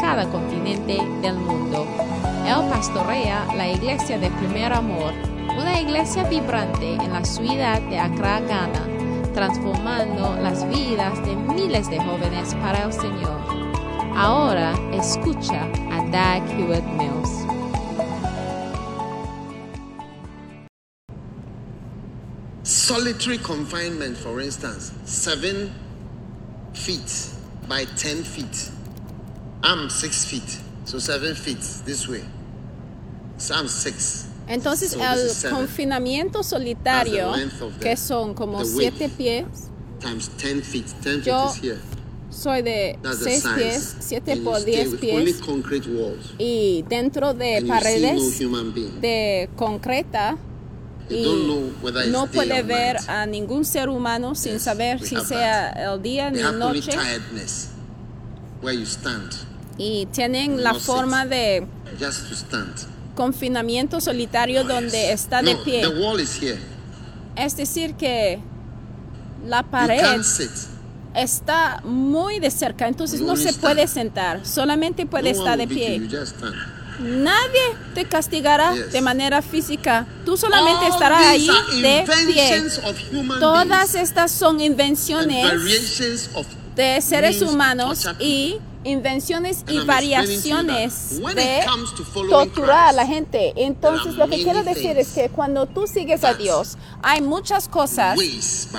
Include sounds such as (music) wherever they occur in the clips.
cada continente del mundo. Él pastorea la iglesia de Primer Amor, una iglesia vibrante en la ciudad de Accra, Ghana, transformando las vidas de miles de jóvenes para el Señor. Ahora escucha a Dag Hewitt Mills. solitary confinement, for instance, seven feet by ten feet. I'm six feet, so seven feet this way. So I'm six. Entonces So el confinamiento solitario, the que son como siete pies, Times ten feet. Ten Yo- feet is here. soy de That's the seis pies, siete And por diez pies, y dentro de and no paredes de concreta y no puede ver a ningún ser humano sin Yes, saber si sea el día ni noche. where you stand, y tienen la No sit. forma de just to stand. confinamiento solitario donde está de no, pie. the wall is here. Es decir que la pared está muy de cerca, entonces You no se stand. puede sentar, solamente puede no estar de pie. Nadie te castigará Yes. de manera física. Tú solamente All estarás are de pie. Todas estas son invenciones de seres humanos y invenciones y variaciones de torturar a la gente. Entonces lo que quiero decir es que cuando tú sigues a Dios, hay muchas cosas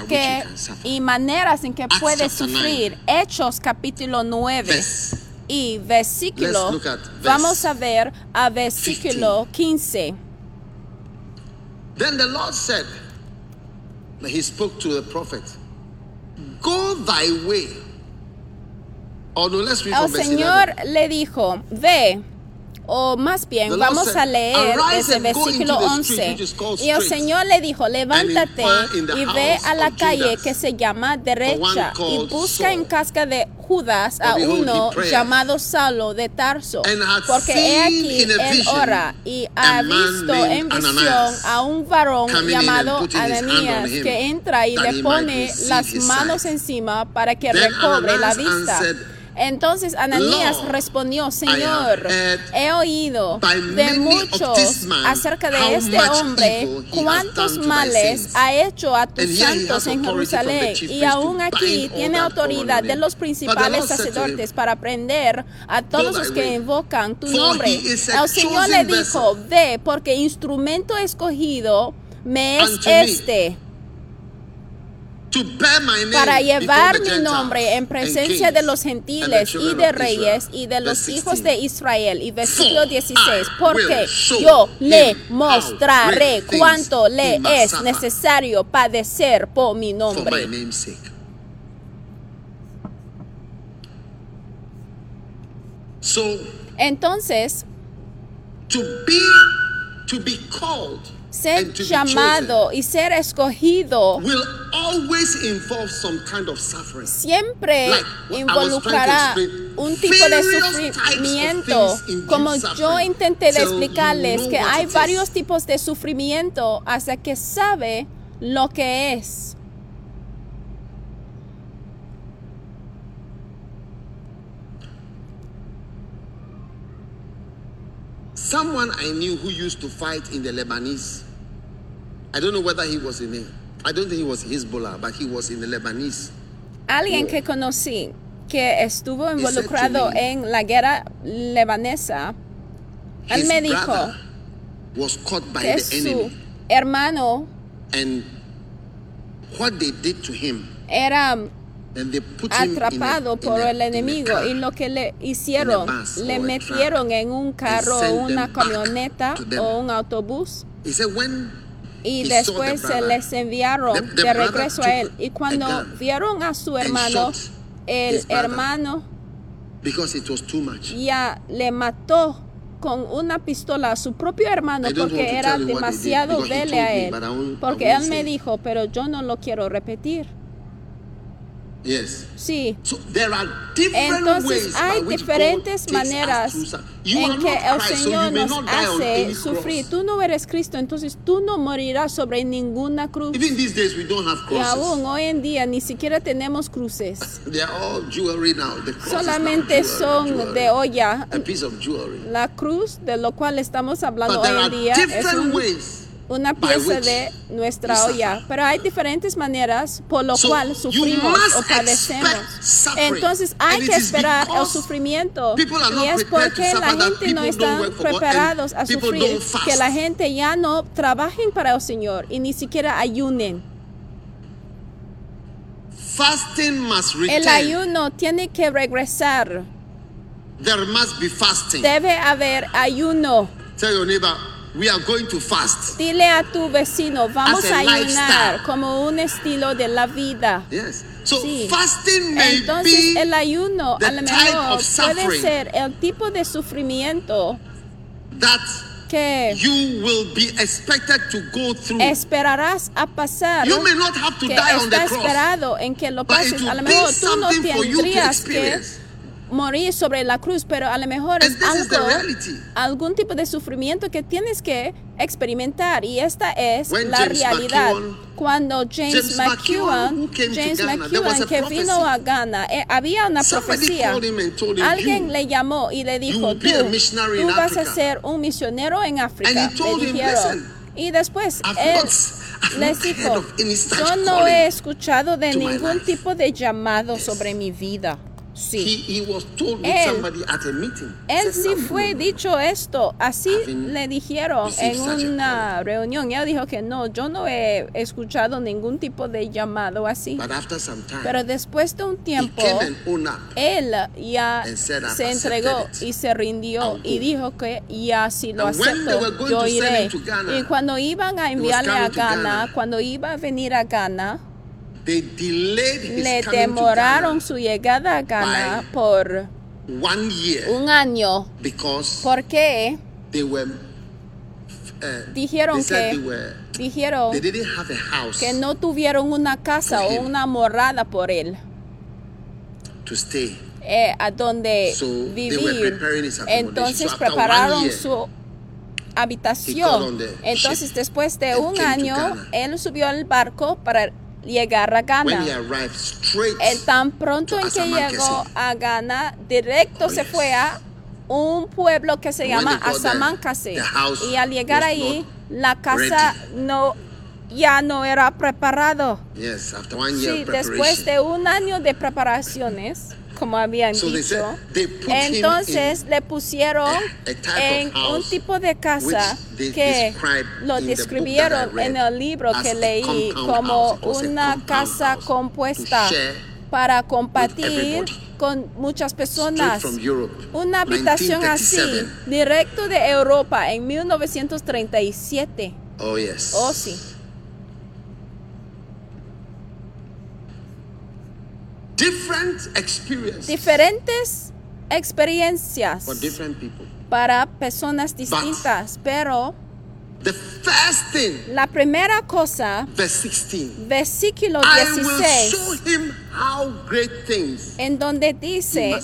que, y maneras en que puedes sufrir. Hechos capítulo 9 Verse. y versículo. Vamos a ver a versículo 15. Then the Lord said, He spoke to the prophet, Go thy way. Oh no, let's read El from verse Señor 11. le dijo, ve, o más bien, vamos a leer "Arise desde go versículo into the street 11. which is called Y el Señor le dijo, levántate y ve a la calle que se llama derecha y busca en casa de Judas a For behold, uno llamado Saulo de Tarso. Porque he aquí a él ora y ha a visto en visión a un varón llamado Ananías que entra y le pone las manos encima para que recobre la vista. Entonces Ananías Lord, respondió, Señor, he oído de muchos acerca de este hombre cuántos males ha hecho a tus santos en Jerusalén. y aún aquí tiene autoridad de los principales sacerdotes para prender a todos los que invocan tu nombre. El Señor le dijo, ve porque instrumento escogido me es este to bear my name para llevar mi nombre en presencia de los gentiles y de reyes y de los hijos 16. de Israel. Y versículo For 16, I porque yo le mostraré cuánto le es necesario padecer por mi nombre. Entonces, to be to be called ser llamado y ser escogido chosen will always involve some kind of suffering. siempre Like, involucrará un tipo de sufrimiento. Como yo intenté explicarles que hay varios tipos de sufrimiento hasta que sabe lo que es. Someone I knew who used to fight in the Lebanese. I don't know whether he was in it. I don't think he was Hezbollah, but he was in the Lebanese. Alguien que conocí que estuvo involucrado en la guerra lebanesa, él me dijo was caught by que the su enemy, hermano and what they did to him, era atrapado por el enemigo y lo que le hicieron, le metieron en un carro, una camioneta o un autobús y después se les enviaron de regreso a él. Y cuando vieron a su hermano, el hermano because it was too much. ya le mató con una pistola a su propio hermano porque era demasiado told a él. Porque él me dijo, pero yo no lo quiero repetir. Yes. Sí. So there are different Entonces ways hay diferentes maneras en que not el Señor nos not die on hace any sufrir. cross. Tú no eres Cristo, entonces tú no morirás sobre ninguna cruz. Even these days we don't have Y aún crosses. hoy en día ni siquiera tenemos cruces. (laughs) They are all jewelry now. The cross is now Solamente jewelry, son de olla. A piece of jewelry. La cruz de lo cual estamos hablando hoy en día es un-. Una pieza de nuestra olla, pero hay diferentes maneras por lo cual sufrimos o padecemos. Entonces hay que esperar el sufrimiento y es porque la gente no está preparados a sufrir que la gente ya no trabajen para el Señor y ni siquiera ayunen. Fasting must El ayuno tiene que regresar. There must be fasting. Debe haber ayuno. We are going to fast. Dile a tu vecino, vamos a a ayunar lifestyle. como un estilo de la vida. Yes. So Sí. fasting may Entonces be el ayuno the a lo mejor puede ser el tipo de sufrimiento that que you will be expected to go through. esperarás a pasar. You may not have to que die on the cross, esperado en que lo pases. A lo mejor tú no tendrías que. Morir sobre la cruz, pero a lo mejor es algo, algún tipo de sufrimiento que tienes que experimentar y esta es When la James realidad. McEwan- Cuando James, James McEwan, James Ghana, McEwan que prophecy. vino a Ghana, eh, había una profecía. him Alguien "You- le llamó y le dijo, tú, tú vas a Africa." ser un misionero en África. And he told le him, dijeron. "Listen, y después él les dijo, yo no he escuchado de ningún life." tipo de llamado sobre mi vida. He, Sí. he was told with Él- somebody at a meeting. Él sí "No, fue no, no." dicho esto, así le dijeron en una reunión. Él dijo que no, yo no he escuchado ningún tipo de llamado así. But after some time, Pero después de un he tiempo, él ya said, "I've se entregó y se rindió y go." dijo que ya si lo acepto, yo iré. Ghana, Y cuando iban a enviarle a Ghana, Ghana. cuando iba a venir a Ghana, They delayed his le to demoraron Ghana su llegada a Ghana por one year un año. because porque they were. Uh, Dijeron they que- were. dijeron They didn't have a house que no tuvieron una casa o una morada por él. to stay. eh, a donde So, vivir. Entonces prepararon year, su habitación. Entonces después de un año, él subió al barco para llegar a Ghana. Él tan pronto to en que llegó a Ghana, directo Oh, se yes. fue a un pueblo que se llama house Y al llegar ahí, la casa no ya no era preparado. yes, after one year Sí, después de un año de preparaciones, como habían dicho, entonces le pusieron en un tipo de casa que lo describieron en el libro que leí como una casa compuesta para compartir con muchas personas. Una habitación así, 1937. directo de Europa en 1937. Oh yes. Oh, sí. Different experience Diferentes experiencias. for different people. para personas distintas, pero The first thing, la primera cosa, verse 16. versículo I will show 16, him how great things. en donde dice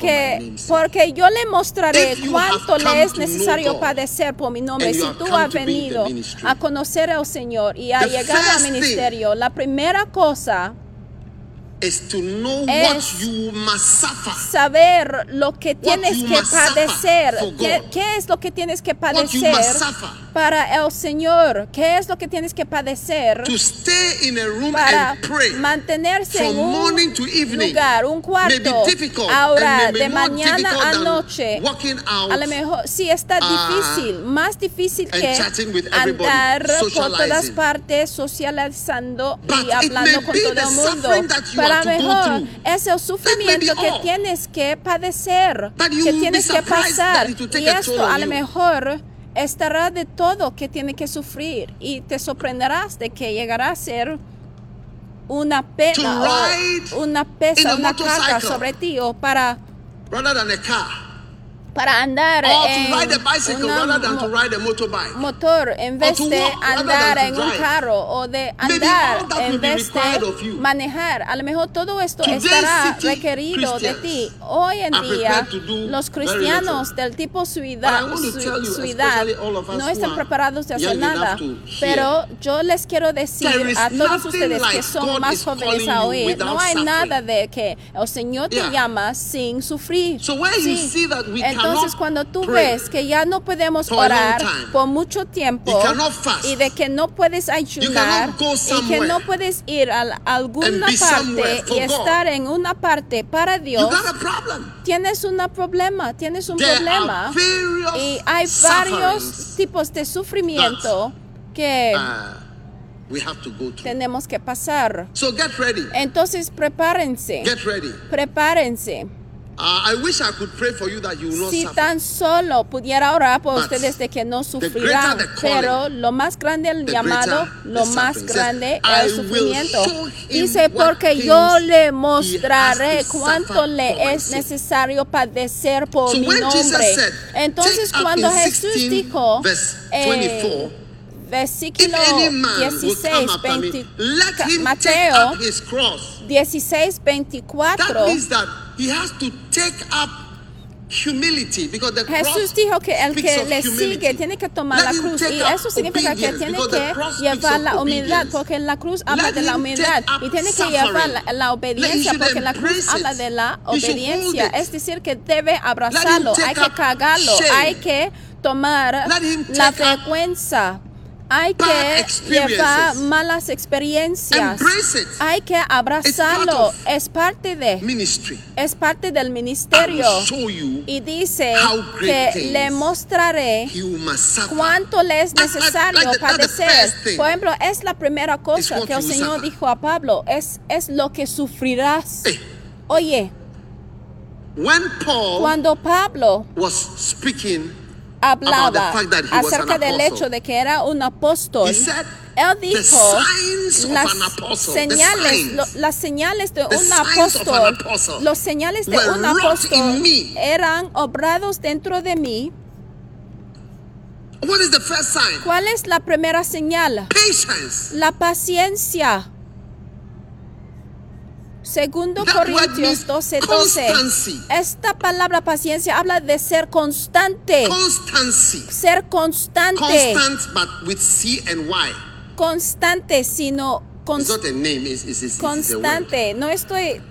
que porque yo le mostraré cuánto le es necesario padecer por mi nombre. Si tú has venido ministry, a conocer al Señor y a the llegar al ministerio, la primera cosa Es what you must suffer. saber lo que tienes que padecer. ¿Qué, qué es lo que tienes que What you padecer must suffer. Para el Señor? ¿Qué es lo que tienes que padecer? To stay in a room para and pray. mantenerse en un morning to evening lugar, un cuarto, difficult a orar and may de mañana a noche. A lo mejor sí está uh, difícil, más difícil que andar por todas partes socializando But y hablando con todo el mundo. Pero a lo mejor es el sufrimiento que all. tienes que padecer, But que tienes que pasar. Y esto a lo mejor estará de todo que tiene que sufrir y te sorprenderás de que llegará a ser una pena o una pesa, una carga sobre ti o para rather than a car. Para andar Or to en ride a bicycle una rather than to mo- ride a motorbike. motor en vez to de walk rather andar than en to un drive. carro o de Maybe andar that en be vez required de you. manejar. A lo mejor todo esto Today's estará city requerido de Christians ti. Hoy en are día prepared to do los very cristianos little. del tipo But I ciudad, want to tell you, ciudad especially all of us no who están are preparados de hacer young enough nada. to hear, Pero yo les quiero decir is a todos nothing ustedes que son más jóvenes calling a you oír, without no hay suffering. nada de que el Señor te Yeah. llama sin sufrir. So when you Sí. see that we Entonces cuando tú ves que ya no podemos orar por mucho tiempo y de que no puedes go y que no puedes ir a alguna parte y estar en una parte para Dios, got a problem. tienes un problema, tienes un There problema are various y hay varios tipos de sufrimiento que uh, we have to go tenemos que pasar. So get ready. Entonces prepárense, Get ready. prepárense. I wish I could pray for you that you will not Si tan solo pudiera orar por But ustedes de que no sufrirán, pero lo más grande el the llamado, lo más grande el "I will sufrimiento. Dice, porque yo le mostraré to cuánto le es sake." necesario padecer por So mi when Jesus nombre. said, Entonces "Take up cuando Jesús 16 dijo, eh, 24, versículo If any man will 16, come after 20, me, let him take Mateo up his cross. 16, That 24, means that he has to take up humility because the Jesús cross dijo que el que le sigue tiene que tomar Let la him cruz y eso significa que tiene que llevar la humildad porque la cruz habla de la humildad y tiene que llevar la, obediencia porque la cruz habla de la obediencia. es decir que debe abrazarlo hay que cargarlo hay que tomar la frecuencia hay que llevar malas experiencias. Hay que abrazarlo. es parte de Ministry. es parte del ministerio. y dice que le mostraré cuánto le es necesario like the- padecer. Por ejemplo, es la primera cosa que el Señor dijo a Pablo, es, es lo que sufrirás. Hey, Oye, when Paul cuando Pablo was speaking, hablaba acerca del hecho de que era un apóstol, él dijo las señales, lo- las señales de un apóstol, los señales de un apóstol eran obrados dentro de mí. ¿Cuál es la primera señal? Patience. La paciencia. Segundo Corintios means 12, 12. constancy. Esta palabra paciencia habla de ser constante. Constancy. Ser constante. Constant, but with C and Y. Constante, sino It's cons- not a name, it's, it's, it's, it's constante. No estoy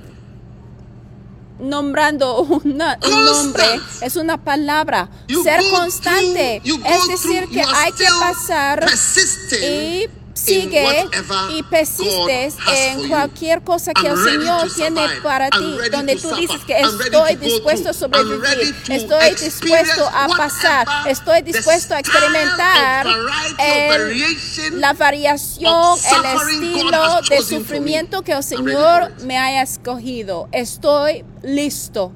nombrando una- un nombre, es una palabra. You ser constante. through- es decir, que hay que pasar persisting y sigue y persistes en cualquier cosa que el Señor tiene para ti, donde tú dices que estoy dispuesto a sobrevivir, to estoy dispuesto a pasar, estoy dispuesto a experimentar el- la variación, el estilo de sufrimiento que el Señor me haya escogido. Estoy listo.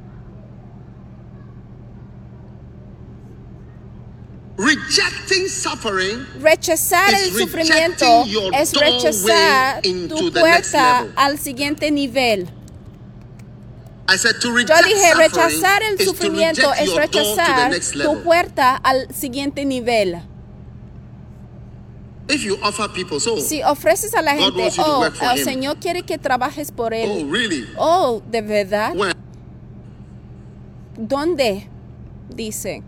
Rejecting suffering Rechazar el sufrimiento es rechazar tu puerta al siguiente nivel. I said to Yo dije, rechazar el sufrimiento es rechazar tu puerta al siguiente nivel. If you offer people so, Si ofreces a la gente, oh, el him." Señor quiere que trabajes por oh él. really? Oh, ¿de verdad? When? ¿Dónde? Dice.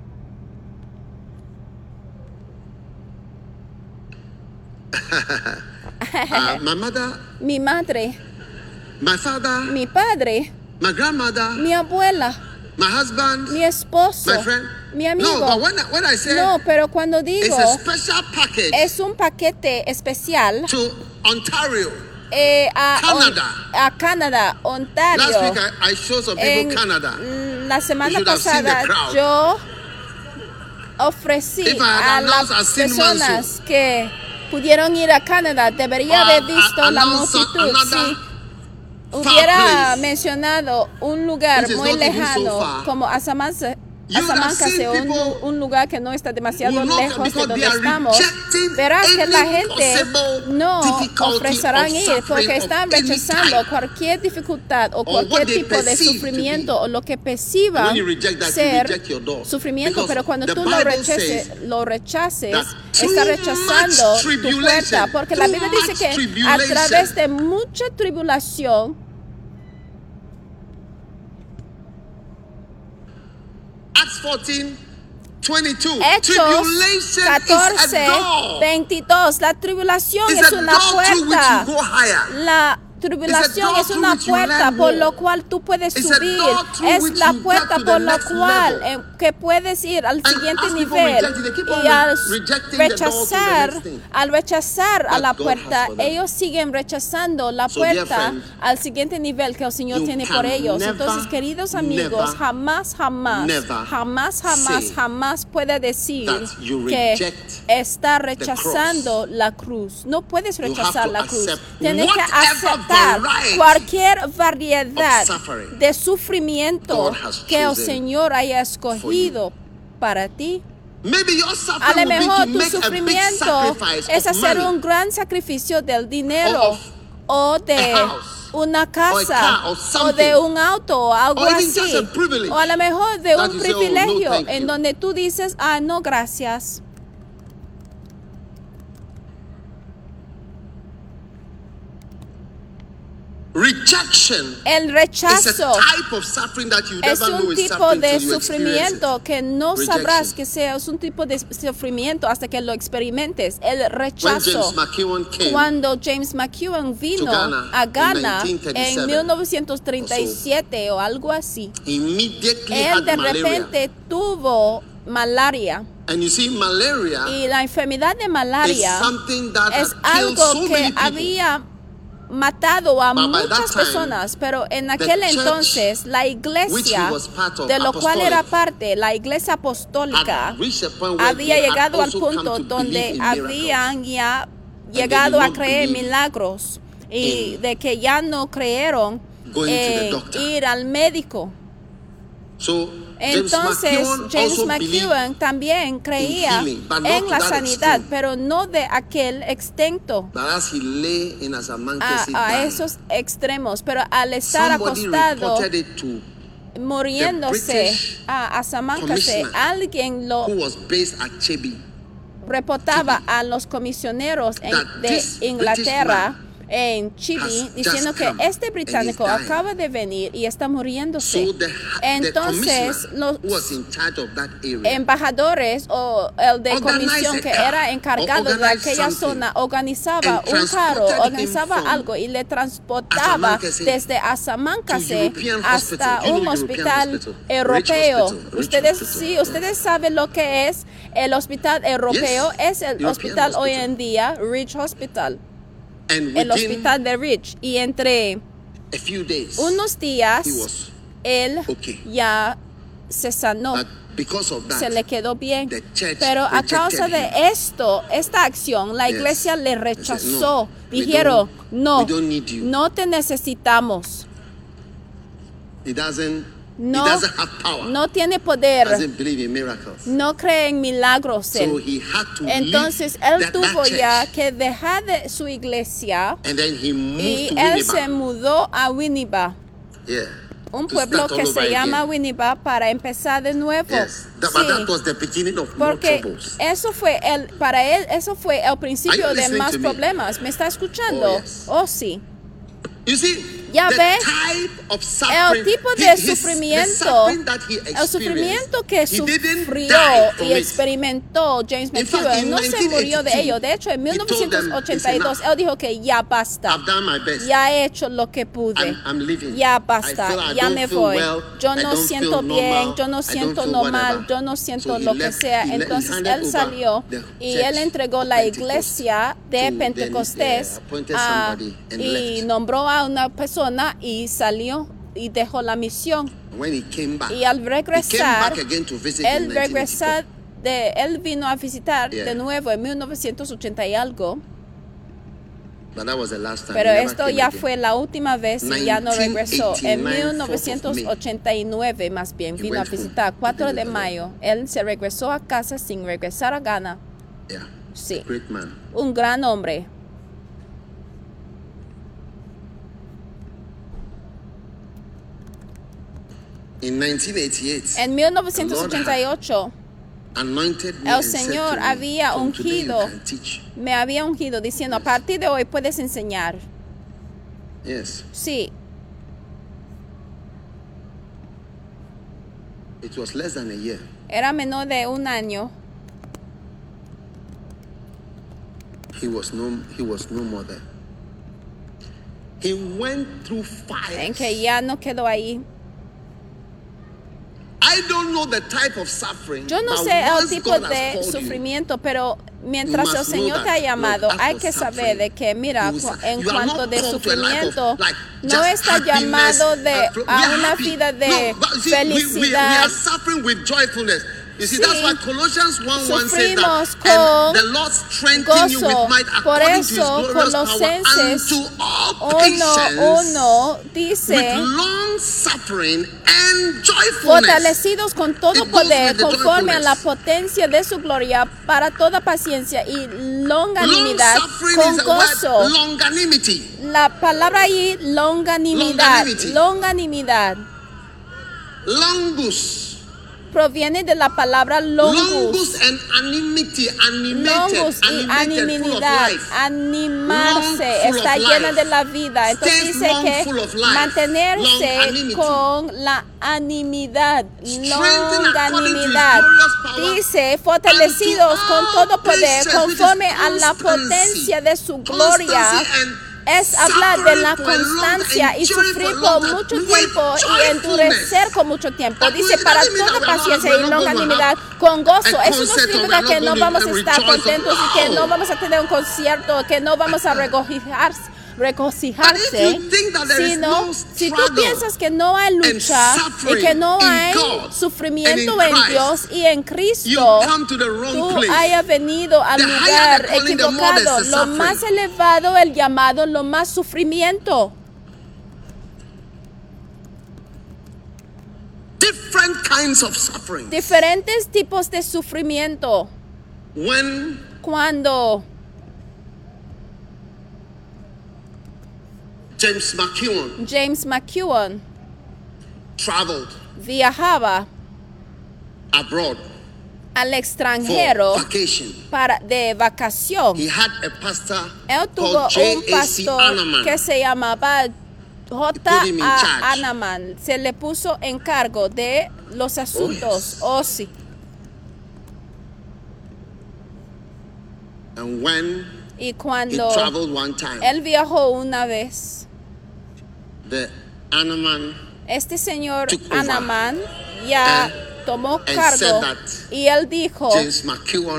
Uh, (laughs) my mother, Mi madre, my father, mi padre, my grandmother, mi abuela, my husband, mi esposo, my friend. mi No, amigo. but when I, when I say No, pero cuando it's digo a special package es un paquete especial to Ontario. eh, a, Canada. a Canadá, Ontario. Last week I, I showed some people en Canada. la semana pasada yo ofrecí a las personas que pudieron ir a Canadá, debería Or haber visto I la multitud. Si hubiera mencionado un lugar muy lejano como Asamasa, Salamanca sea un, un lugar que no está demasiado lejos de donde estamos, verás que la gente no or ir porque están rechazando cualquier dificultad o cualquier tipo de sufrimiento o lo que perciban ser sufrimiento, pero cuando tú lo rechaces, lo rechaces, está rechazando tu puerta, porque la Biblia dice que a través de mucha tribulación 14, 22. Hechos Tribulation is 14, a door. 22. La tribulación es una puerta. La tribulación es una puerta por lo cual tú puedes subir. Es la puerta por lo next cual eh, que puedes ir al siguiente nivel. Y al rechazar, al rechazar a la puerta, ellos siguen rechazando la puerta al siguiente nivel que el Señor tiene por ellos. Entonces, queridos amigos, jamás, jamás, never jamás, jamás, jamás puede decir que está rechazando la cruz. No puedes rechazar la cruz. Tienes que aceptar cualquier variedad de sufrimiento que el Señor haya escogido para ti. A lo mejor tu sufrimiento es hacer un gran sacrificio del dinero o de una casa o de un auto o algo así. O a lo mejor de un "Oh, privilegio en you." donde tú dices, ah, no, gracias. Rejection El is rechazo a type of suffering that you es un is tipo suffering de sufrimiento que no sabrás Rejection. que sea, es un tipo de sufrimiento hasta que lo experimentes. El When rechazo. James McEwan came, Cuando James McEwan vino to Ghana a in Ghana 1937 en 1937 o algo así, él de malaria. repente tuvo malaria. And you see, malaria Y la enfermedad de is malaria something that es algo so que había matado a muchas personas, pero en aquel entonces la iglesia, de lo cual era parte, la iglesia apostólica, había llegado al punto to donde habían ya llegado a creer milagros y de que ya no creyeron doctor. ir al médico. So Entonces, James McEwan también creía healing, en la sanidad, extent. pero no de aquel extento. a, a esos extremos, pero al estar somebody acostado muriéndose a commissioner alguien lo reportaba a los comisioneros en- de Inglaterra en has diciendo que este británico acaba de venir y está muriéndose. Entonces, los embajadores o el de comisión que era encargado de aquella zona organizaba un carro, organizaba algo y le transportaba desde European hasta un hospital europeo. ustedes sí, ustedes saben lo que es el hospital europeo, es el hospital hoy en día, Rich Hospital, el hospital de Rich y entre a few days unos días he was él okay. ya se sanó. but because of that se le quedó bien. Pero a causa de him. esto, esta acción, la Yes. iglesia le They said, rechazó. "No, Dijeron, no, we don't need you." no te necesitamos. he doesn't No, no tiene poder. No cree en milagros él. Entonces él tuvo that ya que dejar de su iglesia y él se mudó a Winneba, yeah un pueblo que se llama. Winneba para empezar de nuevo. yes that, but Sí. that was the beginning of more Porque eso fue el, para él, eso fue el principio de más me? problemas. ¿Me está escuchando? Oh, yes. Oh, sí. you see Ya ve, El tipo de sufrimiento, el sufrimiento que sufrió y experimentó James McEwen no se murió de 1982, ello. De hecho, en he told them, 1982 "It's él dijo que ya basta. Ya he hecho lo que pude. Ya basta, ya me voy. Yo no siento bien, yo no siento normal, yo no siento lo que sea. Entonces él salió y él entregó la iglesia de then, Pentecostés a- y nombró a una persona y salió y dejó la misión. When he came back, Y al regresar, él 1984. regresar de, él vino a visitar Yeah. de nuevo en 1980 y algo. But that was the last time. Pero esto ya again. fue la última vez y ya no regresó. En 1989, 1989 más bien vino a visitar, to 4 be de mayo. Él se regresó a casa sin regresar a Ghana. Yeah. Sí. Un gran hombre. In 1988, En 1988 anointed me el Señor había "From today you ungido can teach." me había ungido diciendo, a partir de hoy puedes enseñar. Yes. Sí, It was less than a year. era menor de un año. He was no he was no more there. He went through en que ya no quedó ahí. I don't know the type of suffering. Yo no sé el tipo de sufrimiento, pero mientras el Señor te ha llamado, hay que saber de suffering, que, mira, en cuanto de sufrimiento, no está llamado de a una vida de felicidad. You see, that's why Colossians 1 1 says that. And the Lord strengthen you gozo. with might Por according to his eso, glorious power Colosenses unto all Uno, patience uno with dice, long suffering and joyfulness. fortalecidos con todo poder conforme a la potencia de su gloria para toda paciencia y Long longanimidad suffering con gozo. longanimity. La palabra ahí, longanimidad, Longanimity. longanimidad, Longus. Proviene de la palabra longus. And anonymity, animated, Longus y animidad, animarse, está llena de la vida. Entonces dice que mantenerse con la animidad, longanimidad. Dice, fortalecidos con todo poder, conforme a la potencia de su gloria. Es hablar de la constancia y sufrir por mucho tiempo y endurecer con mucho tiempo. Dice para toda paciencia y longanimidad con gozo. Eso no significa que no vamos a estar contentos y que No. no vamos a tener un concierto, que no vamos a regocijarse. Regocijarse, sino no si tú piensas que no hay lucha y que no hay sufrimiento en Dios y en Cristo, tú hayas venido al lugar equivocado. Lo más elevado el llamado, lo más sufrimiento. Different kinds of suffering. Diferentes tipos de sufrimiento. When Cuando James McKeown James McEwen traveled viajaba abroad al for extranjero vacation, para de vacación, he had a pastor él tuvo un pastor Anaman. que se llamaba J. A. Anaman. Se le puso en cargo de los asuntos. yes. Oh, sí. And when Y he cuando traveled one time, él viajó una vez, Anaman este señor. Anaman ya And- tomó cargo y él dijo James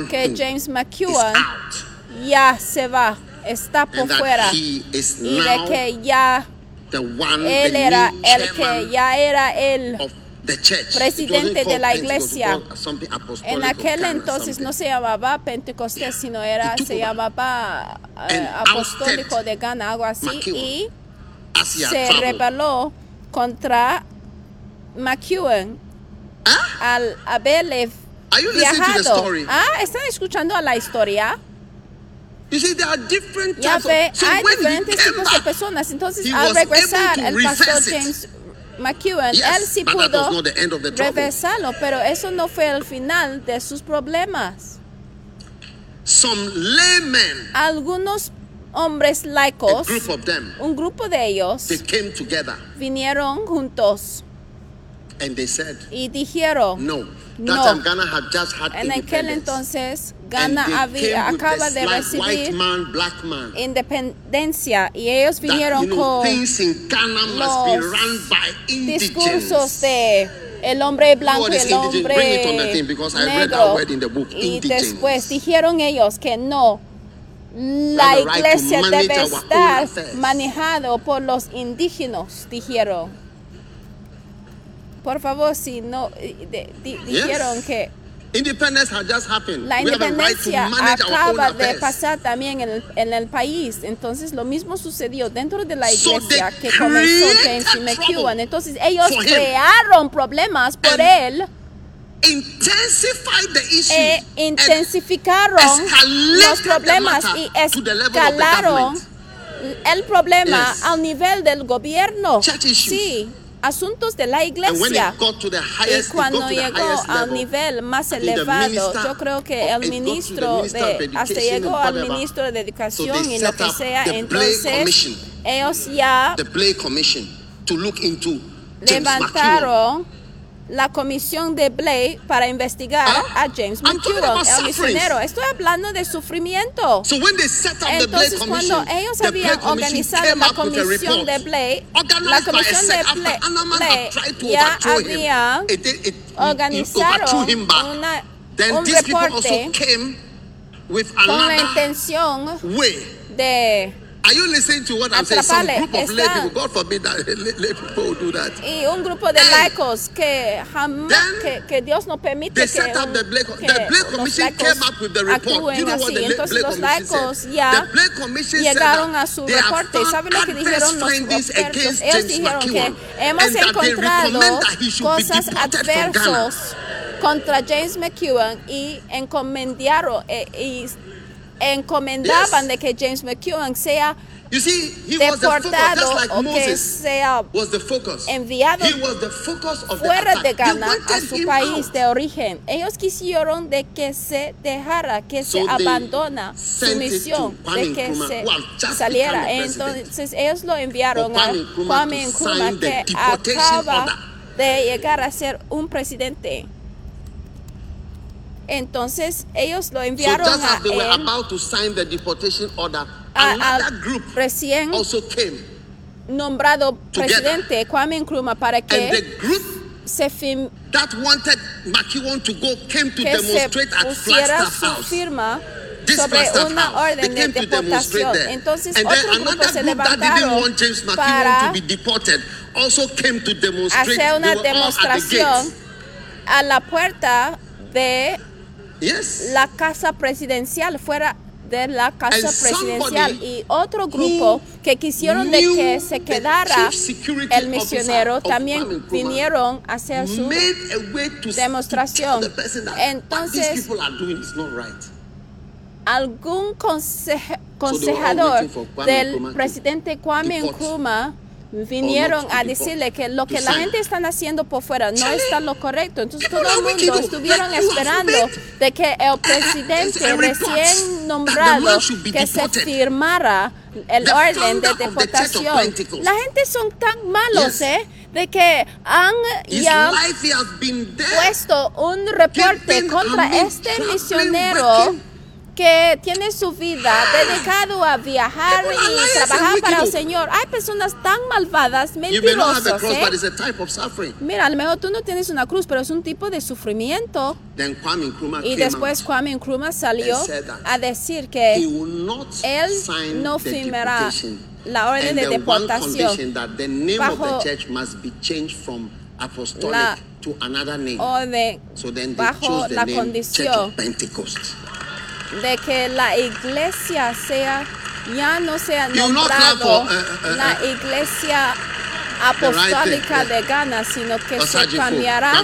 que James out, ya se va, está por fuera y de que ya the one, él the era el que ya era el of the church. presidente de la iglesia. en aquel entonces no se llamaba Pentecostés sino era se llamaba And apostólico de Ghana algo así y Had se rebeló contra McEwen Huh? al haberle Are you listening to the viajado. story? Ah, ¿están escuchando a la historia? You see, there are different Ya types ve, of. So hay diferentes tipos de personas. Entonces, al regresar, el pastor. James McEwen, Yes, él sí pudo reversarlo, pero eso no fue el final de sus problemas. some laymen, Algunos hombres laicos, them, un grupo de ellos, together vinieron juntos and they said, y dijeron, No. That No. en aquel entonces Ghana había, acaba de recibir man, man. independencia y ellos That, vinieron know, con things in Ghana must be los run by discursos de el hombre blanco y el hombre that negro. Y después dijeron ellos que no, la iglesia debe estar manejado por los indígenas, dijeron. Por favor, si no, eh, de- dijeron que Independence had just happened. La independencia acaba de pasar también en el, en el país. Entonces lo mismo sucedió dentro de la iglesia que comenzó James McEwen. Entonces ellos crearon problemas por él. E intensificaron los problemas the y escalaron el problema Yes. al nivel del gobierno. Sí, asuntos de la iglesia. it got to the Y cuando llegó al nivel más elevado, minister- yo creo que el ministro de hasta llegó al whatever. ministro de So educación they y lo que sea, entonces Commission. ellos ya to look into levantaron la comisión de Blake para investigar Ah, a James about el misionero. Estoy hablando de sufrimiento. So when they set up the Entonces, Commission, cuando ellos the habían organizado la comisión de Blake, la comisión de Blake, ya It, it, it, him back. una- Then un reporte also came with con la intención way. de Are you listening to what I'm saying? Some Atraparle, group of lay está- people, God forbid that (laughs) lay, lay people will do that. y un grupo de laicos que jamás que, que Dios no permite They que, up the Blake, que the Blake los Commission came up with the report. You know what the Entonces Blake los Commission laicos said? ya the Blake Commission llegaron said a su reporte. ¿Saben lo que dijeron los expertos? Ellos James dijeron que hemos encontrado cosas adversos contra James McEwen y encomendaron eh, y encomendaban Yes. de que James McEwen sea You see, he was the focus, deportado like o que sea was the focus. enviado He was the focus of the fuera de Ghana a su país out. de origen. Ellos quisieron de que se dejara, que So se abandona su misión, de que Nkrumah, se saliera. Entonces ellos lo enviaron a Kwame Nkrumah que acaba order. de llegar a ser un presidente. Entonces ellos lo So enviaron just a as they were él, about to sign the deportation order, a- al group recién also came. nombrado Together. presidente Kwame Nkrumah para que se firme that wanted McEwen to go came to que demonstrate at pusiera su firma sobre una orden de deportación. Entonces and then otro grupo another se group that didn't levantaron para to be deported also came to demonstrate. hacer una demostración a la puerta de Yes. la casa presidencial, fuera de la casa And presidencial y otro grupo que quisieron de que se quedara el misionero también vinieron a hacer su demostración. Entonces- algún consejador Kwame del presidente Kwame. Nkrumah vinieron a decirle que lo que la gente está haciendo por fuera no está lo correcto. Entonces todo el mundo estuvieron esperando de que el presidente recién nombrado que se firmara el orden de deportación. La gente son tan malos. ¿eh? De que han ya puesto un reporte contra este misionero. Que tiene su vida dedicado a viajar y trabajar para el. Señor. Hay personas tan malvadas, mentirosas, ¿eh? Mira, a lo mejor tú no tienes una cruz, pero es un tipo de sufrimiento. Y después. Kwame Nkrumah salió a decir que él no firmará la orden de deportación bajo la orden bajo la condición. De que la iglesia sea ya no sea nombrado for, uh, uh, la iglesia apostólica de Ghana, sino que se cambiará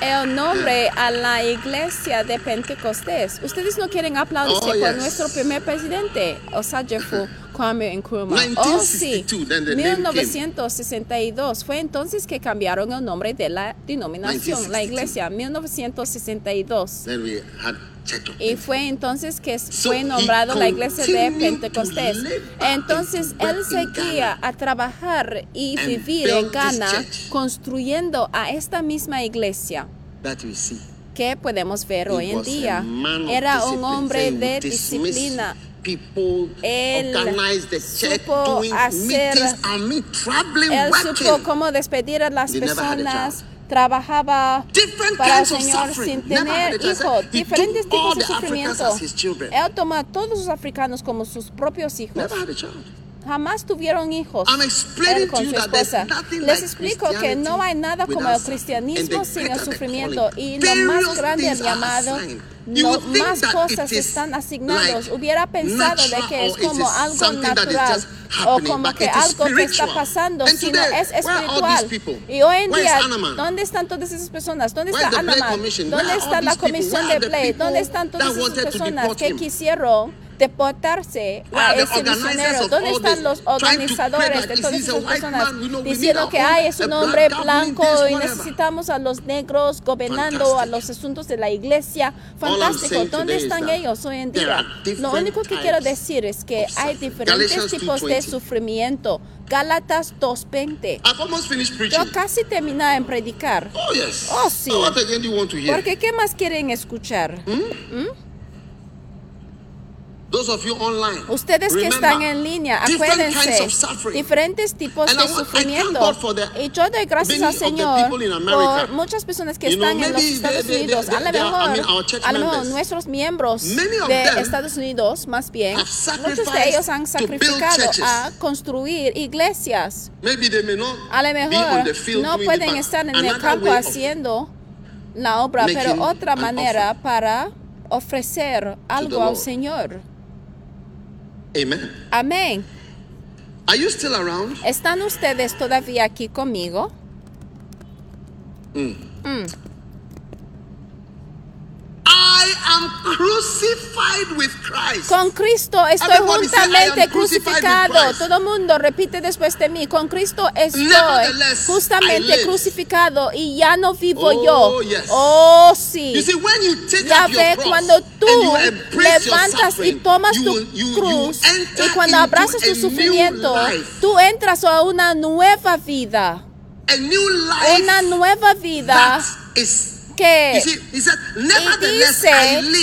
el nombre a la iglesia de Pentecostés. Ustedes no quieren aplaudir Oh, por yes. nuestro primer presidente, Osajefu Kwame Nkrumah. Oh, sí. 1962, then the name came. 1962 fue entonces que cambiaron el nombre de la denominación, la 1962. iglesia, 1962. Then we had Church of Y fue entonces que fue nombrado la iglesia de Pentecostés. Entonces él seguía a trabajar y vivir en Ghana construyendo a esta misma iglesia que podemos ver hoy en día. Era un hombre de disciplina. People Él organize the church doing hacer- meetings and me traveling Él working. supo cómo despedir a las They personas. Trabajaba Different para el Señor sin tener hijos. Diferentes tipos de sufrimiento. Él a todos los africanos como sus propios hijos. Jamás tuvieron hijos. Él con su esposa. Les explico que no hay nada como el cristianismo sin el sufrimiento y lo más grande el llamado, no más cosas están asignados. like Hubiera pensado de que es como algo natural o como que algo que está pasando, And sino es espiritual. Y hoy en día? ¿dónde están todas esas personas? ¿Dónde está Anaman? ¿Dónde está la comisión de people ¿Dónde están todas esas personas que quisieron deportarse Where a are the ese misionero? ¿Dónde están los organizadores de todas a esas personas diciendo que a hay es a un hombre blanco y necesitamos a los negros gobernando a los asuntos de la iglesia? Fantástico. ¿Dónde están ellos hoy en día? Lo único que quiero decir es que hay diferentes tipos de 2:20. sufrimiento. Gálatas 2.20. I've almost finished preaching. Yo casi terminaba en predicar. Oh. Oh, sí. Porque ¿qué más quieren escuchar? Those of you online. Ustedes que están en línea, acuérdense, diferentes tipos de sufrimiento. Y yo doy gracias al Señor people in America. por muchas personas que You know, están en los Estados Unidos. A lo mejor, a lo mejor nuestros miembros de Estados Unidos, más bien, muchos de ellos han sacrificado a construir iglesias. Maybe they may not A lo mejor no pueden estar en el campo haciendo la obra, pero otra an manera para ofrecer algo al. Señor. Amen. Amén. Are you still around? ¿Están ustedes todavía aquí conmigo? Mm. Mm. I am crucified with Christ. Con Cristo estoy Everybody say, "I juntamente with crucificado. Christ." Todo mundo repite después de mí. Con Cristo estoy justamente crucificado y ya no vivo Oh, yo. yes. Oh, sí. You see, when you take Ya up ve cuando tú levantas y tomas tu you- you cruz y cuando abrazas tu sufrimiento, tú entras a una nueva vida. a new life Una nueva vida that is. Que y dice,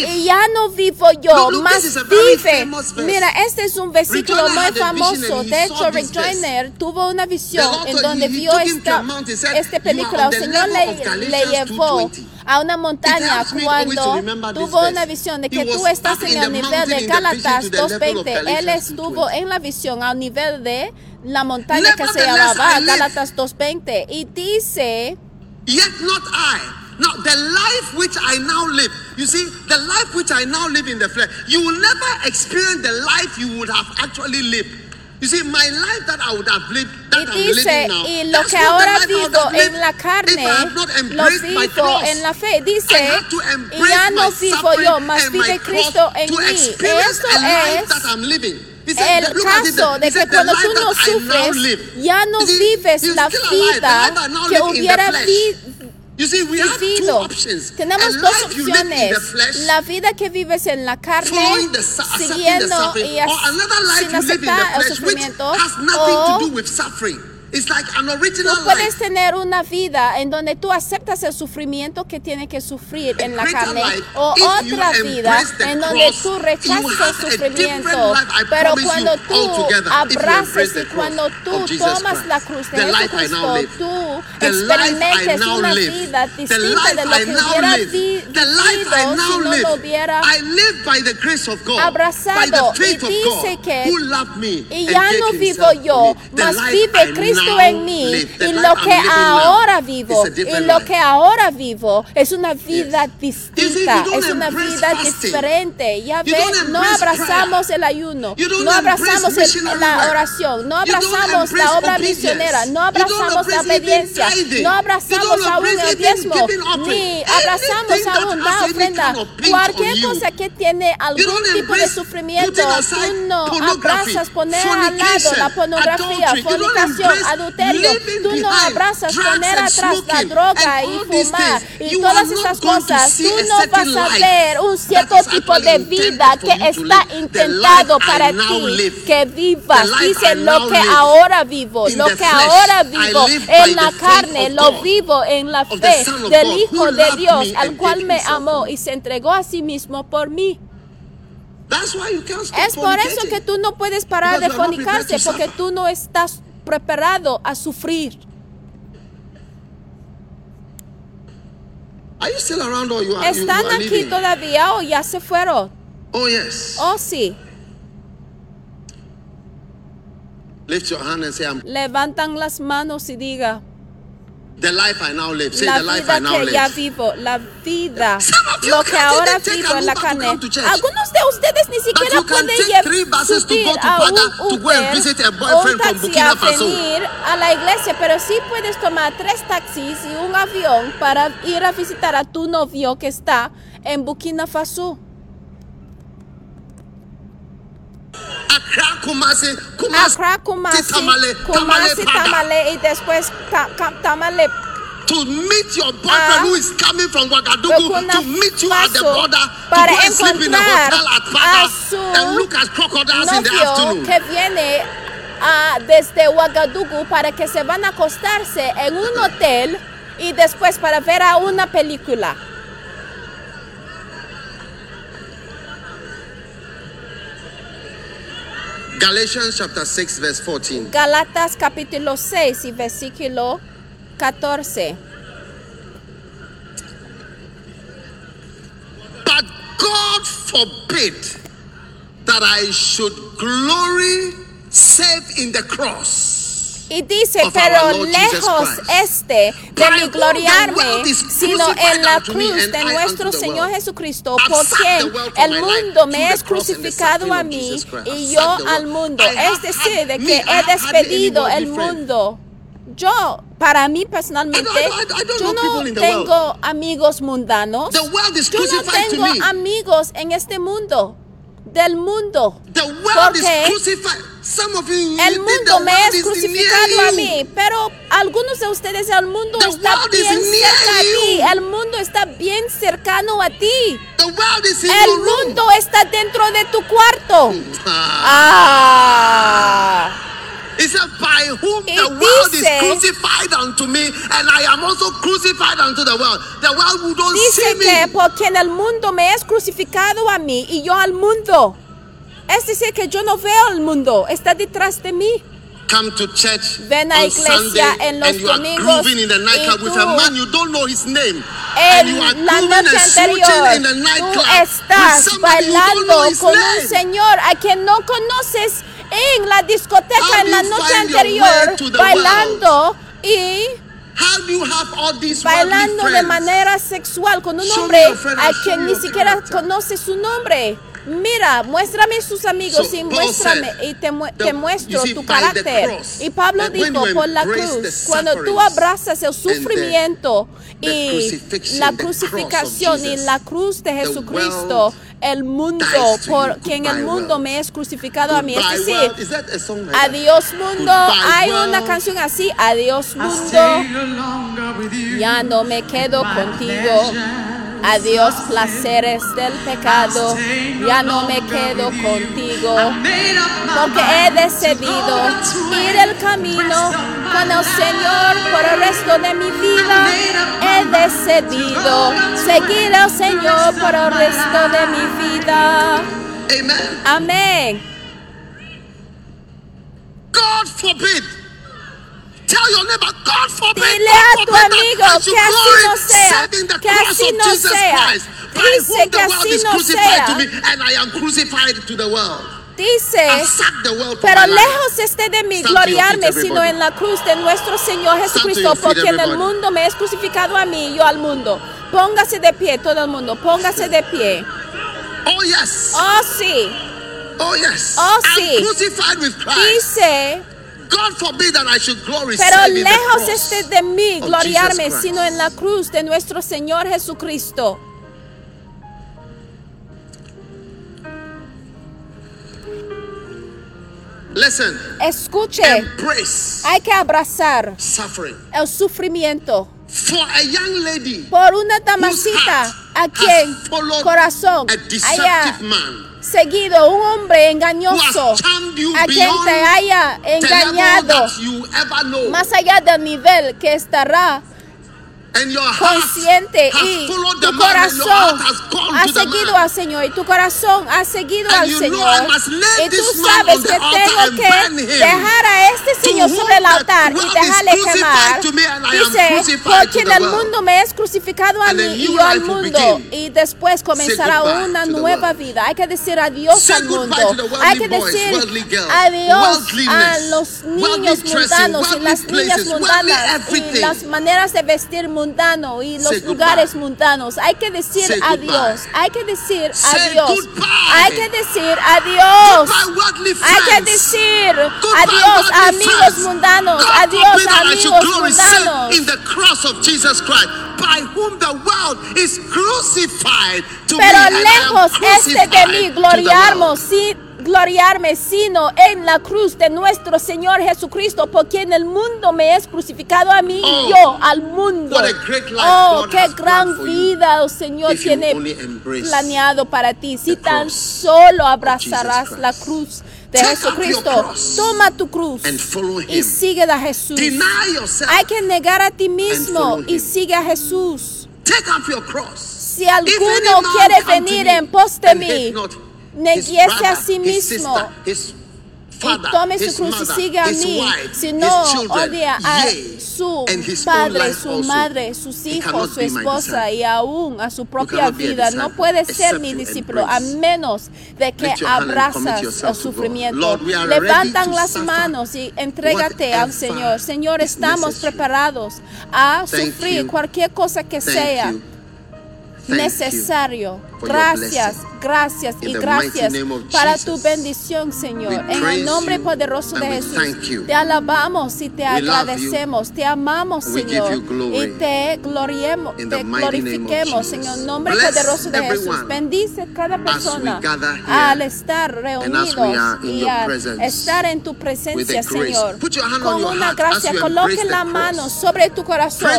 y ya no vivo yo, Look, look, más vive. Mira, este es un versículo Rick muy famoso. De hecho, Rick. Joyner tuvo una visión en donde he- vio esta, mount. Said, esta "You are película. El Señor le, le llevó 2:20. a una montaña cuando tuvo una visión de que tú estás en el nivel de of 2.20. Él estuvo 2:20. en la visión al nivel de la montaña que se llamaba. Gálatas 2.20 y dice... Yet not I. Now, the life which I now live, you see, the life which I now live in the flesh, you will never experience the life you would have actually lived. You see, my life that I would have lived, that Y I'm dice, living now, y lo that's que not the ahora life I would vivo have lived en la if I carne, had not lo embraced my vivo cross. en la fe. I Dice, had to y embrace ya no my vivo suffering yo, mas and my vive cross Cristo en to mí. experience Eso a life es that I'm living. He said, el that- look at it there. caso He de que said, the cuando life tú no that I now sufres, live. ya no You see, vives you're la still alive. The vida life I now que live in the hubiera flesh. vi- You see, we have two vivido. Options. Tenemos dos opciones. flesh, La vida que vives en la carne, siguiendo y or as- another life sin aceptar el sufrimiento, o It's like an original Tú puedes life. tener una vida en donde tú aceptas el sufrimiento que tiene que sufrir A en la carne life, o otra vida en donde tú you rechazas el sufrimiento. Pero cuando tú the y cuando tú tomas la cruz de Jesucristo, tú now una live. vida distinta de lo que hubiera vivido si no lo hubiera I live by the grace of God. abrazado. Y dice que, who loved me y and ya no vivo yo, mas vive I Cristo en mí. Y lo que ahora vivo, y lo que ahora vivo es una vida distinta, es una vida diferente. Ya You ve, don't no abrazamos el ayuno, no abrazamos la oración, no abrazamos la obra misionera, no abrazamos la obediencia, no abrazamos aún el diezmo, ni abrazamos aún la ofrenda. Cualquier cosa que tiene algún tipo de sufrimiento, tú no abrazas poner al lado la pornografía, fornicación, adulterio. Tú no abrazas poner atrás la droga y fumar y todas esas cosas. Tú no vas a ver un cierto tipo de vida que está intentado para ti que vivas. Dice lo que ahora vivo, lo que ahora vivo en la carne, lo vivo en la fe del Hijo de Dios, al cual me amó y se entregó a sí mismo por mí. That's why you can't stop Es por eso que tú no puedes parar Because de fornicarse porque tú no estás preparado a sufrir. Are you still around or you are, you, you ¿Están are aquí leaving? todavía o ya se fueron? Oh yes. Oh, sí. Lift your hand and say, I'm, levantan las manos y diga, The life I now live. Say, la The life I now que ya live. vivo, la vida, lo que ahora vivo en la carne. Algunos de ustedes ni siquiera pueden take three llevar buses to subir go to a un to go and Uber visit a o un taxi a venir a la iglesia, pero sí puedes tomar tres taxis y un avión para ir a visitar a tu novio que está en Burkina Faso. Kumasi, Kumasi, Accra, Kumasi, Tamale, Kumasi, Tamale, Pada. Tamale y después ta- Ca- Tamale To meet your boyfriend Ah. who is coming from Ouagadougou to meet you at the border para to go and sleep in a encontrar hotel at a and look at crocodiles in the afternoon. que viene ah, desde Ouagadougou para que se van a acostarse en un hotel y después para ver a una película. Galatians chapter 6, verse 14. Galatas capítulo 6 y versículo 14. But God forbid that I should glory save in the cross. Y dice, pero lejos este de mi the gloriarme, sino en la cruz de nuestro Señor. Jesucristo, por quien el mundo me es crucificado a mí y yo al mundo. Es decir, de que he despedido el mundo. Yo, para mí personalmente, yo no tengo amigos mundanos. Yo no tengo amigos en este mundo, del mundo. The world is Porque crucified. Some of you, you El mundo the me es crucificado a mí, pero algunos de ustedes el mundo está bien cerca a ti. El mundo está bien cercano a ti. El mundo está dentro de tu cuarto. Ah. He said, By whom Y the world is crucified unto me, and I am also crucified unto the world. The world who don't see Dice que me. por quien el mundo me es crucificado a mí y yo al mundo. Es decir, que yo no veo el mundo, está detrás de mí. Come to church Ven a iglesia Sunday en los and you are domingos y En la noche anterior, in the tú nightclub estás bailando con un señor a quien no conoces en la discoteca en la noche anterior, bailando y How do you have all these bailando de manera sexual con un hombre a quien ni siquiera conoce su nombre. Mira, muéstrame sus amigos So y muéstrame said, y te, mu- the- te muestro see, tu carácter. cross, Y Pablo dijo por la cruz, cuando tú abrazas el sufrimiento the y la crucificación y la cruz de Jesucristo, el mundo por quien el mundo me es crucificado a mí. Es decir, world. Is that a song like that? adiós mundo. Hay una canción así, adiós mundo. Ya no me quedo contigo. Adiós placeres del pecado. Ya no me quedo contigo. Porque he decidido ir el camino con el Señor por el resto de mi vida. He decidido seguir al Señor por el resto de mi vida. Amén. God forbid. Tell your neighbor, God forbid. Dile God a tu that amigo should que así no sea, que así of no Jesus sea. Christ. By Dice que the world así is no crucified to sea. me, and I am crucified to the world. I Dice. Pero lejos esté de mí gloriarme, sino en la cruz de nuestro Señor Jesucristo, porque en el mundo me es crucificado a mí y yo al mundo. Póngase de pie todo el mundo, póngase de pie. Oh yes. Oh sí, Oh yes. Oh, I'm sí. crucified with Christ. dice, God forbid that I should glory pero lejos esté de mí gloriarme, sino en la cruz de nuestro Señor Jesucristo. Listen. Escuche, Embrace hay que abrazar suffering. el sufrimiento. For a young lady Por una heart a quien corazón haya seguido un hombre engañoso a quien te haya engañado that you ever know. más allá del nivel que estará consciente y tu corazón ha seguido al Señor y tu corazón ha seguido al Señor. y tú sabes que tengo que dejar a este Señor sobre el altar y dejarle quemar. dice porque en el mundo me es crucificado a mí y yo al mundo. y después comenzará una nueva vida. Hay que decir adiós al mundo. hay que decir adiós a los niños mundanos y las niñas mundanas y las maneras de vestir mundano y los lugares mundanos. Hay que decir adiós. Hay que decir adiós. Hay que decir adiós. Hay que decir adiós a amigos mundanos. Adiós a amigos mundanos. by whom the world is crucified to me, Pero am lejos este de mí gloriarnos, sí, gloriarme, sino en la cruz de nuestro Señor Jesucristo, porque en el mundo me es crucificado a mí Oh, y yo al mundo. Oh, God qué gran vida el Señor If you tiene planeado para ti. Si tan solo abrazarás la cruz de Take Jesucristo, toma tu cruz y sigue a Jesús. Hay que negar a ti mismo y sigue a Jesús. Take up your cross. Si alguno quiere venir en pos de mí, neguiese a sí mismo y tome su cruz y siga a mí. Si no, odia a su padre, su madre, sus hijos, su esposa y aún a su propia vida. No puede ser mi discípulo a menos de que abrazas el sufrimiento. Levantan las manos y entrégate al Señor. Señor, estamos preparados a sufrir cualquier cosa que sea necesario. Gracias, gracias y gracias para tu bendición, Señor. En el nombre poderoso de Jesús, te alabamos y te agradecemos, te amamos, Señor, y te gloriemos, te glorifiquemos en el nombre poderoso de Jesús. Bendice cada persona al estar reunidos y al estar en tu presencia. Señor. Con una gracia, coloque la mano sobre tu corazón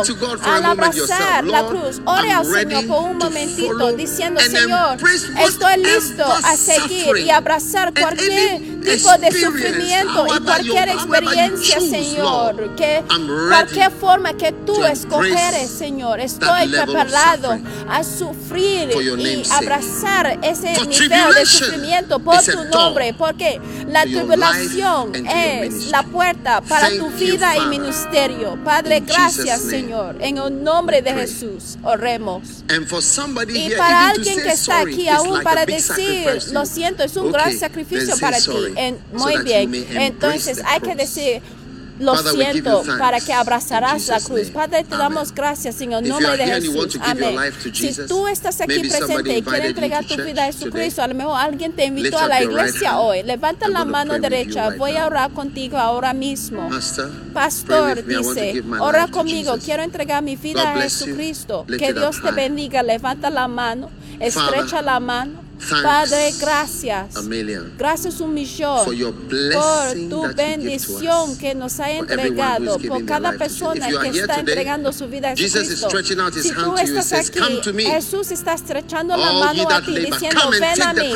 al abrazar la cruz. Ore al Señor por un to momentito diciendo, Señor, estoy listo a seguir y abrazar cualquier tipo de sufrimiento y cualquier experiencia, Señor, que cualquier forma que tú escogeres, Señor, estoy preparado a sufrir y abrazar ese nivel de sufrimiento por tu nombre, porque la tribulación es la puerta para tu vida y ministerio. Padre, gracias, Señor. En el nombre de. Jesús, oremos. Y para to alguien que está aquí aún para decir, lo siento, es un gran sacrificio para ti. muy bien. Entonces hay que decir, lo siento, para que abrazarás la cruz. Padre, te damos gracias en el nombre de Jesús. Amén. Si tú estás aquí presente y quieres entregar tu vida a Jesucristo, a lo mejor alguien te invitó a la iglesia hoy. Levanta la mano derecha. Voy a orar contigo ahora mismo. Pastor, dice, ora conmigo, quiero entregar mi vida a. Jesucristo. Que Dios te bendiga, levanta la mano, estrecha la mano. Thanks Padre, gracias. a million Gracias un millón for your por tu bendición que nos ha entregado, por cada persona que está entregando su vida a his Si tú estás aquí. Jesús está estrechando la mano a ti diciendo, ven a mí.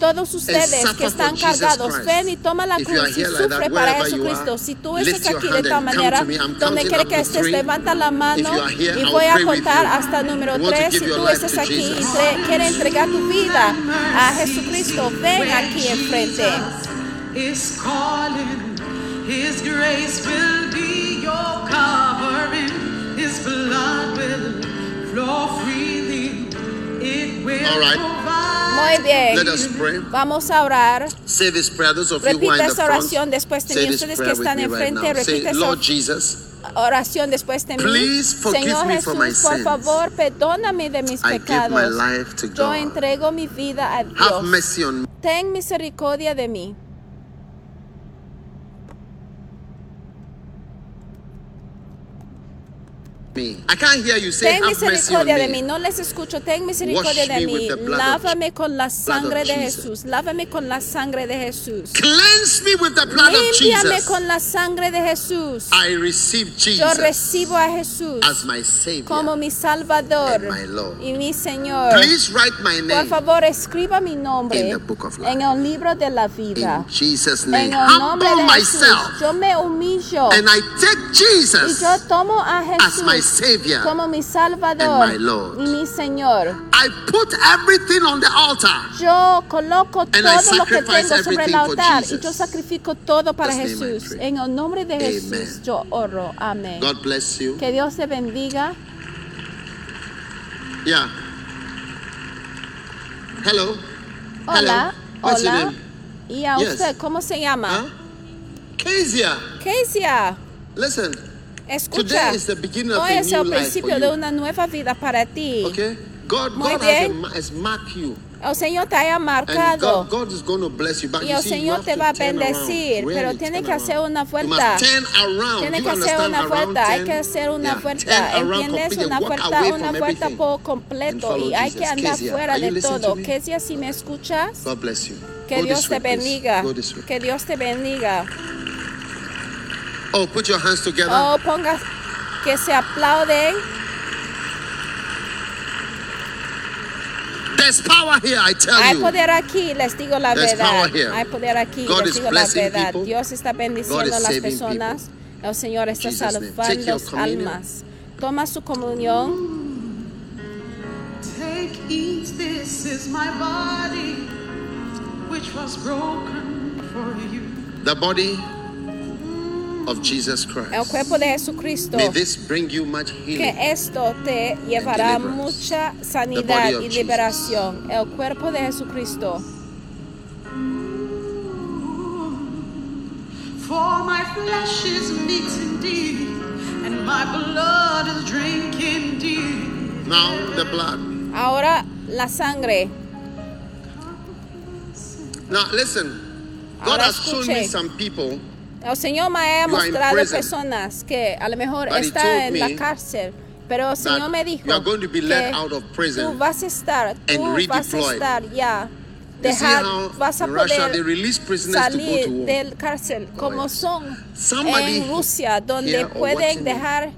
Todos ustedes que están cargados, ven y toma la cruz y sufre para Jesucristo. Si tú estás aquí de come manera, donde quiera que estés, levanta la mano y voy a contar hasta el número You want to 3. give Si tú estás aquí y quieres entregar tu vida a Jesucristo, ven aquí enfrente. is calling. His grace will be your covering. His blood will flow freely. All right. Muy bien. Let us pray. Vamos a orar. Say this prayer. Those of you who esta oración después de Ustedes que están right enfrente. Say, repita Lord esta Jesus, oración después de mí. Please forgive Señor me Jesús, for my por sins. favor, perdóname de mis I give my pecados. life to Yo entrego mi vida a Have Dios. mercy on me. Ten misericordia de mí. I can't hear you say, Ten misericordia de me. mí. No les escucho. Ten misericordia Wash de me mí. with the blood of- Lávame con la sangre de Jesus. Jesús. Lávame con la sangre de Jesús. Cleanse me with the blood of Límpiame Jesus. con la sangre de Jesús. I receive Yo Jesus recibo a Jesús as my Savior. como mi Salvador and my Lord. y mi Señor. Please write my Por name favor, escriba mi nombre in the book of life. en el libro de la vida. in Jesus' En name. el nombre Humble de Jesús, myself yo me humillo and I take y Jesus yo tomo a as my Jesús Savior. como mi Salvador and my Lord. y mi Señor. I put everything on the altar. Yo coloco todo lo que tengo sobre el altar y yo sacrifico todo para That's Jesús. En el nombre de Amen. Jesús yo oro. Amén. God bless you. Que Dios te bendiga. Yeah. Hello. Hola, Hello. What's your hola. name? ¿Y a Yes. usted cómo se llama? Huh? Kezia. Keisia, Listen. Escucha. Hoy es el principio de una nueva vida para ti. Okay. God, Muy God bien. has you, El Señor te haya and marcado. God, God is going to bless you. But Y you el see, Señor te va a bendecir, Really pero tiene que hacer una vuelta. Tiene que hacer una vuelta, hay que hacer una vuelta, ¿entiendes? Una vuelta, una vuelta por completo y hay que andar fuera de todo. Que si así me escuchas, que Dios te bendiga, que Dios te bendiga. Oh, put your hands together. Oh, ponga que se aplauden. There's power here, I tell Hay you. poder aquí, les digo la There's verdad. power here. Hay poder aquí, God les is digo la blessing verdad. people. Dios está bendiciendo God a is las saving personas. El Señor está Jesus' salvando your communion. almas. Toma su comunión. Take, eat, this is my body, which was broken for you. The body of Jesus Christ. El Christ. cuerpo de Jesucristo. May this bring you much Que healing. esto te llevará deliverance. mucha The sanidad body of Jesus. liberación. El cuerpo de Jesucristo. For my flesh is meat indeed, and my blood is drink indeed. Now the blood. Ahora la sangre. Now listen. God Ahora has shown me some people El Señor me ha mostrado personas que a lo mejor But he está told en la cárcel, pero el Señor me dijo you are going to be let que out of prison tú vas a estar, tú vas a estar ya, dejar, vas a poder salir del cárcel como yes. son en Rusia, donde pueden dejar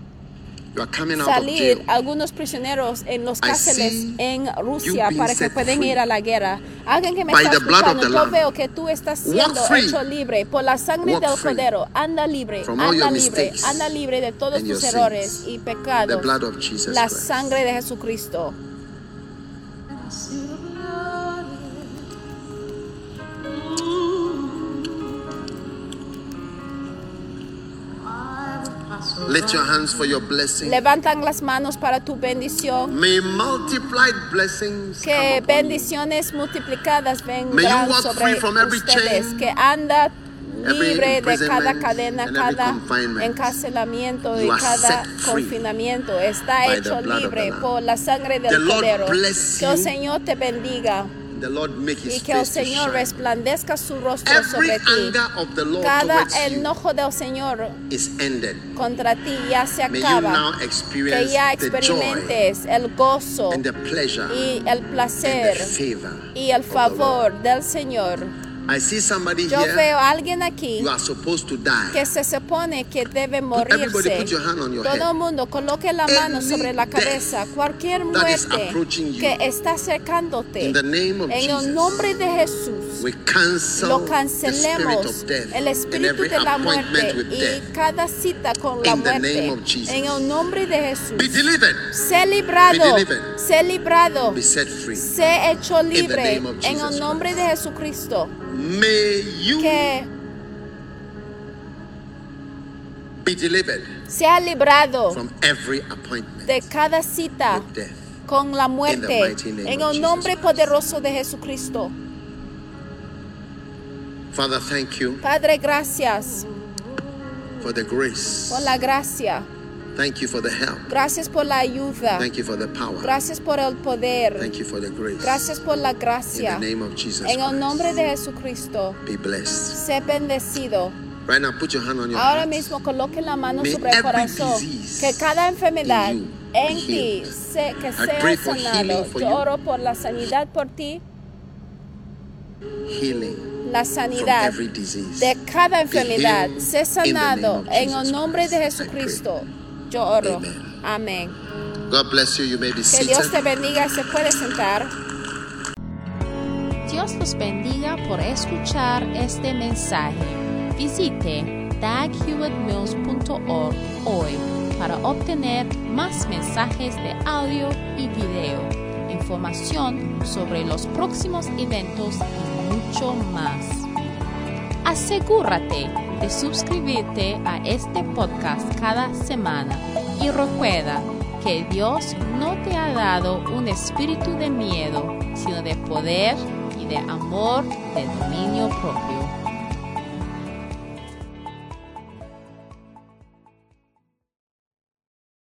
salir algunos prisioneros en los cárceles en Rusia para que puedan ir a la guerra. Alguien que me está escuchando, yo veo que tú estás siendo hecho libre por la sangre del Cordero. Anda libre, anda libre, anda libre de todos tus errores y pecados. blood of Jesus La Christ. sangre de Jesucristo. Lift your hands for your blessing. Levantan las manos para tu bendición. May multiplied blessings Que come upon you. bendiciones multiplicadas May vendrán you walk sobre free from every ustedes. chain, Que anda libre de cada cadena, cada encarcelamiento y cada confinamiento. Está hecho libre por la sangre del Cordero. Que el. Señor te bendiga The Lord make y que el Señor resplandezca su rostro Every sobre ti. anger of the Lord Cada enojo del Señor is ended. contra ti ya se May acaba. Que ya experimentes el gozo y el placer y el favor del Señor. I see somebody Yo here. veo a alguien aquí You are supposed to die. que se supone que debe morirse. put your hand on your Todo el mundo coloque la mano sobre la cabeza. Cualquier muerte que está acercándote. In the name of En Jesus, el nombre de Jesús. we cancel Lo cancelemos, of death el espíritu de la muerte y cada cita con la In the muerte. name of Jesus. En el nombre de Jesús. Be delivered. Sé librado. Be delivered. Sé librado. Be set free. Sé hecho libre en el nombre de Jesucristo. May you Que be delivered sea librado from every appointment de cada cita con la muerte en el nombre poderoso de Jesucristo. Father, thank you Padre, gracias for the grace. por la gracia. Thank you for the help. Gracias por la ayuda. Thank you for the power. Gracias por el poder. Thank you for the grace. Gracias por la In gracia. the name of Jesus En el nombre de Jesucristo. Be blessed. Sé bendecido. Right now, put your hand on your Ahora heart. mismo coloque la mano May sobre el corazón. Que cada enfermedad in you en ti se, que I sea sanado. Yo you. oro por la sanidad por ti, Healing la sanidad de cada enfermedad. Sé in sanado en el nombre de Jesucristo. Yo oro. Amen. Amén. God bless you. You may be Que Dios te bendiga. Se puede sentar. Dios los bendiga por escuchar este mensaje. Visite daghewittmills.org hoy para obtener más mensajes de audio y video, información sobre los próximos eventos y mucho más. Asegúrate de suscribirte a este podcast cada semana y recuerda que Dios no te ha dado un espíritu de miedo, sino de poder y de amor, de dominio propio.